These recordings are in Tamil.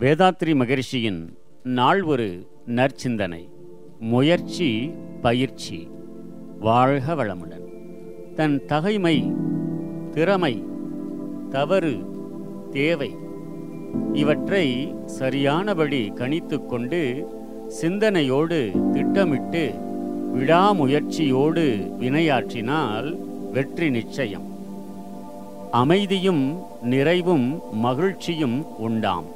வேதாத்ரி மகரிஷியின் நாள் ஒரு நற்சிந்தனை. முயற்சி பயிற்சி வாழ்க வளமுடன். தன் தகைமை திறமை தவறு தேவை இவற்றை சரியானபடி கணித்து கொண்டு சிந்தனையோடு திட்டமிட்டு விடாமுயற்சியோடு வினையாற்றினால் வெற்றி நிச்சயம். அமைதியும் நிறைவும் மகிழ்ச்சியும் உண்டாம்.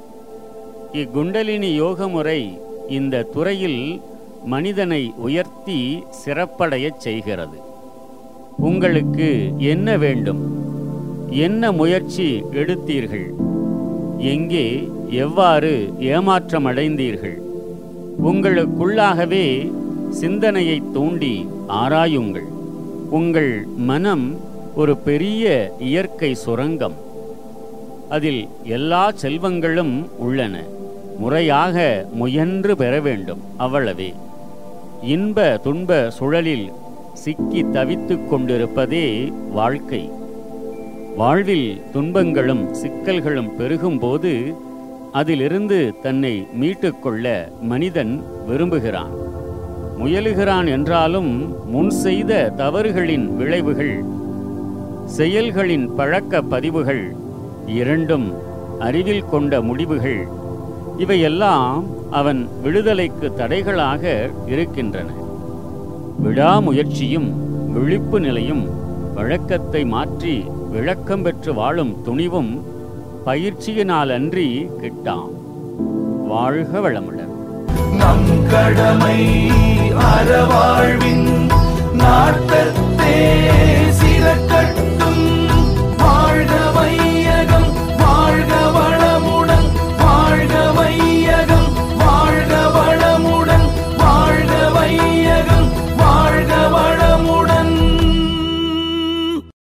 இக்குண்டலினி யோக முறை இந்த துறையில் மனிதனை உயர்த்தி சிறப்படையச் செய்கிறது. உங்களுக்கு என்ன வேண்டும்? என்ன முயற்சி எடுத்தீர்கள்? எங்கே எவ்வாறு ஏமாற்றமடைந்தீர்கள்? உங்களுக்குள்ளாகவே சிந்தனையை தூண்டி ஆராயுங்கள். உங்கள் மனம் ஒரு பெரிய இயற்கை சுரங்கம். அதில் எல்லா செல்வங்களும் உள்ளன. முறையாக முயன்று பெற வேண்டும் அவ்வளவே. இன்ப துன்ப சுழலில் சிக்கி தவித்துக் கொண்டிருப்பதே வாழ்க்கை. வாழ்வில் துன்பங்களும் சிக்கல்களும் பெருகும்போது அதிலிருந்து தன்னை மீட்டுக்கொள்ள மனிதன் விரும்புகிறான். முயலுகிறான் என்றாலும் முன் செய்த தவறுகளின் விளைவுகள் செயல்களின் பழக்க பதிவுகள் இரண்டும் அறிவில் கொண்ட முடிவுகள். இவையெல்லாம் அவன் விடுதலைக்கு தடைகளாக இருக்கின்றன. விடாமுயற்சியும் விழிப்பு நிலையும் வழக்கத்தை மாற்றி விளக்கம் பெற்று வாழும் துணிவும் பயிற்சியினாலன்றி கிட்டாம். வாழ்க வளமுடன். நம் கடமை அறவாழ்வின்